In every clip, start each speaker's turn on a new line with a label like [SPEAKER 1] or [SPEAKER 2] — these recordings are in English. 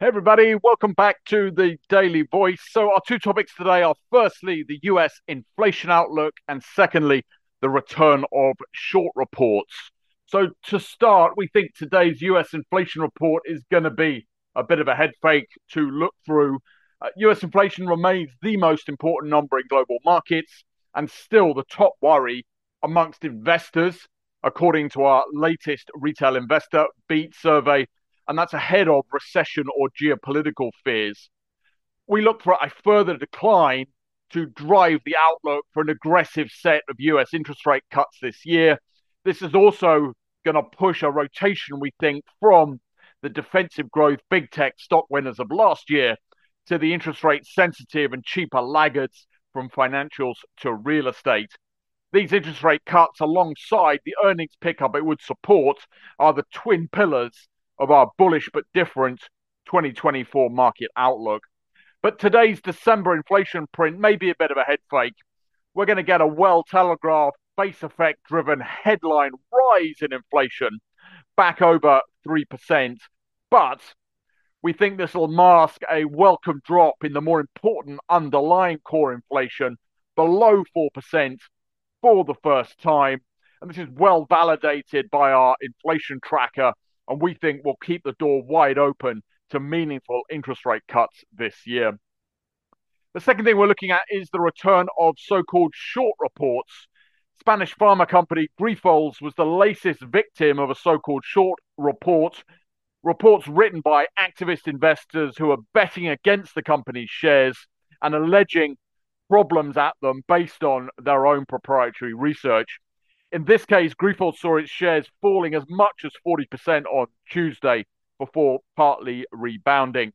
[SPEAKER 1] Hey everybody, welcome back to the Daily Voice. So, our two topics today are firstly, the US inflation outlook, and secondly, the return of short reports. So, to start, we think today's US inflation report is going to be a bit of a head fake to look through. Uh, US inflation remains the most important number in global markets and still the top worry amongst investors, according to our latest retail investor beat survey and that's ahead of recession or geopolitical fears. We look for a further decline to drive the outlook for an aggressive set of US interest rate cuts this year. This is also going to push a rotation, we think, from the defensive growth big tech stock winners of last year to the interest rate sensitive and cheaper laggards from financials to real estate. These interest rate cuts, alongside the earnings pickup it would support, are the twin pillars of our bullish but different 2024 market outlook. But today's December inflation print may be a bit of a head fake. We're going to get a well telegraphed, base effect driven headline rise in inflation back over 3%. But we think this will mask a welcome drop in the more important underlying core inflation below 4% for the first time. And this is well validated by our inflation tracker and we think will keep the door wide open to meaningful interest rate cuts this year. The second thing we're looking at is the return of so called short reports. Spanish pharma company Grifols was the latest victim of a so called short report. Reports written by activist investors who are betting against the company's shares and alleging problems at them based on their own proprietary research. In this case, Grifols saw its shares falling as much as 40% on Tuesday before partly rebounding.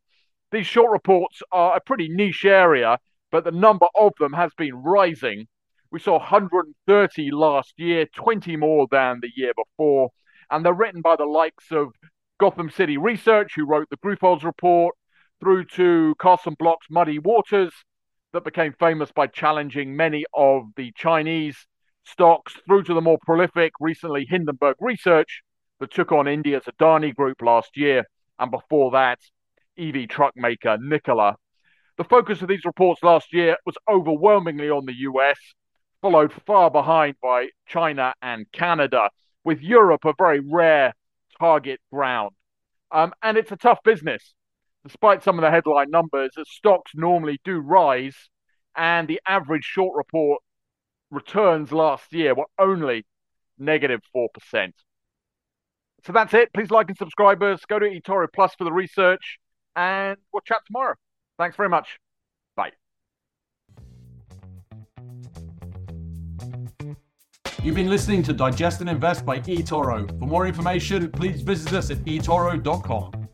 [SPEAKER 1] These short reports are a pretty niche area, but the number of them has been rising. We saw 130 last year, 20 more than the year before, and they're written by the likes of Gotham City Research, who wrote the Grifols report, through to Carson Block's Muddy Waters, that became famous by challenging many of the Chinese stocks through to the more prolific, recently Hindenburg Research that took on India's Adani Group last year, and before that, EV truck maker Nikola. The focus of these reports last year was overwhelmingly on the US, followed far behind by China and Canada, with Europe a very rare target ground. Um, and it's a tough business. Despite some of the headline numbers, as stocks normally do rise, and the average short report returns last year were only negative 4%. So that's it. Please like and subscribe us. Go to eToro Plus for the research, and we'll chat tomorrow. Thanks very much. Bye.
[SPEAKER 2] You've been listening to Digest and Invest by eToro. For more information, please visit us at eToro.com.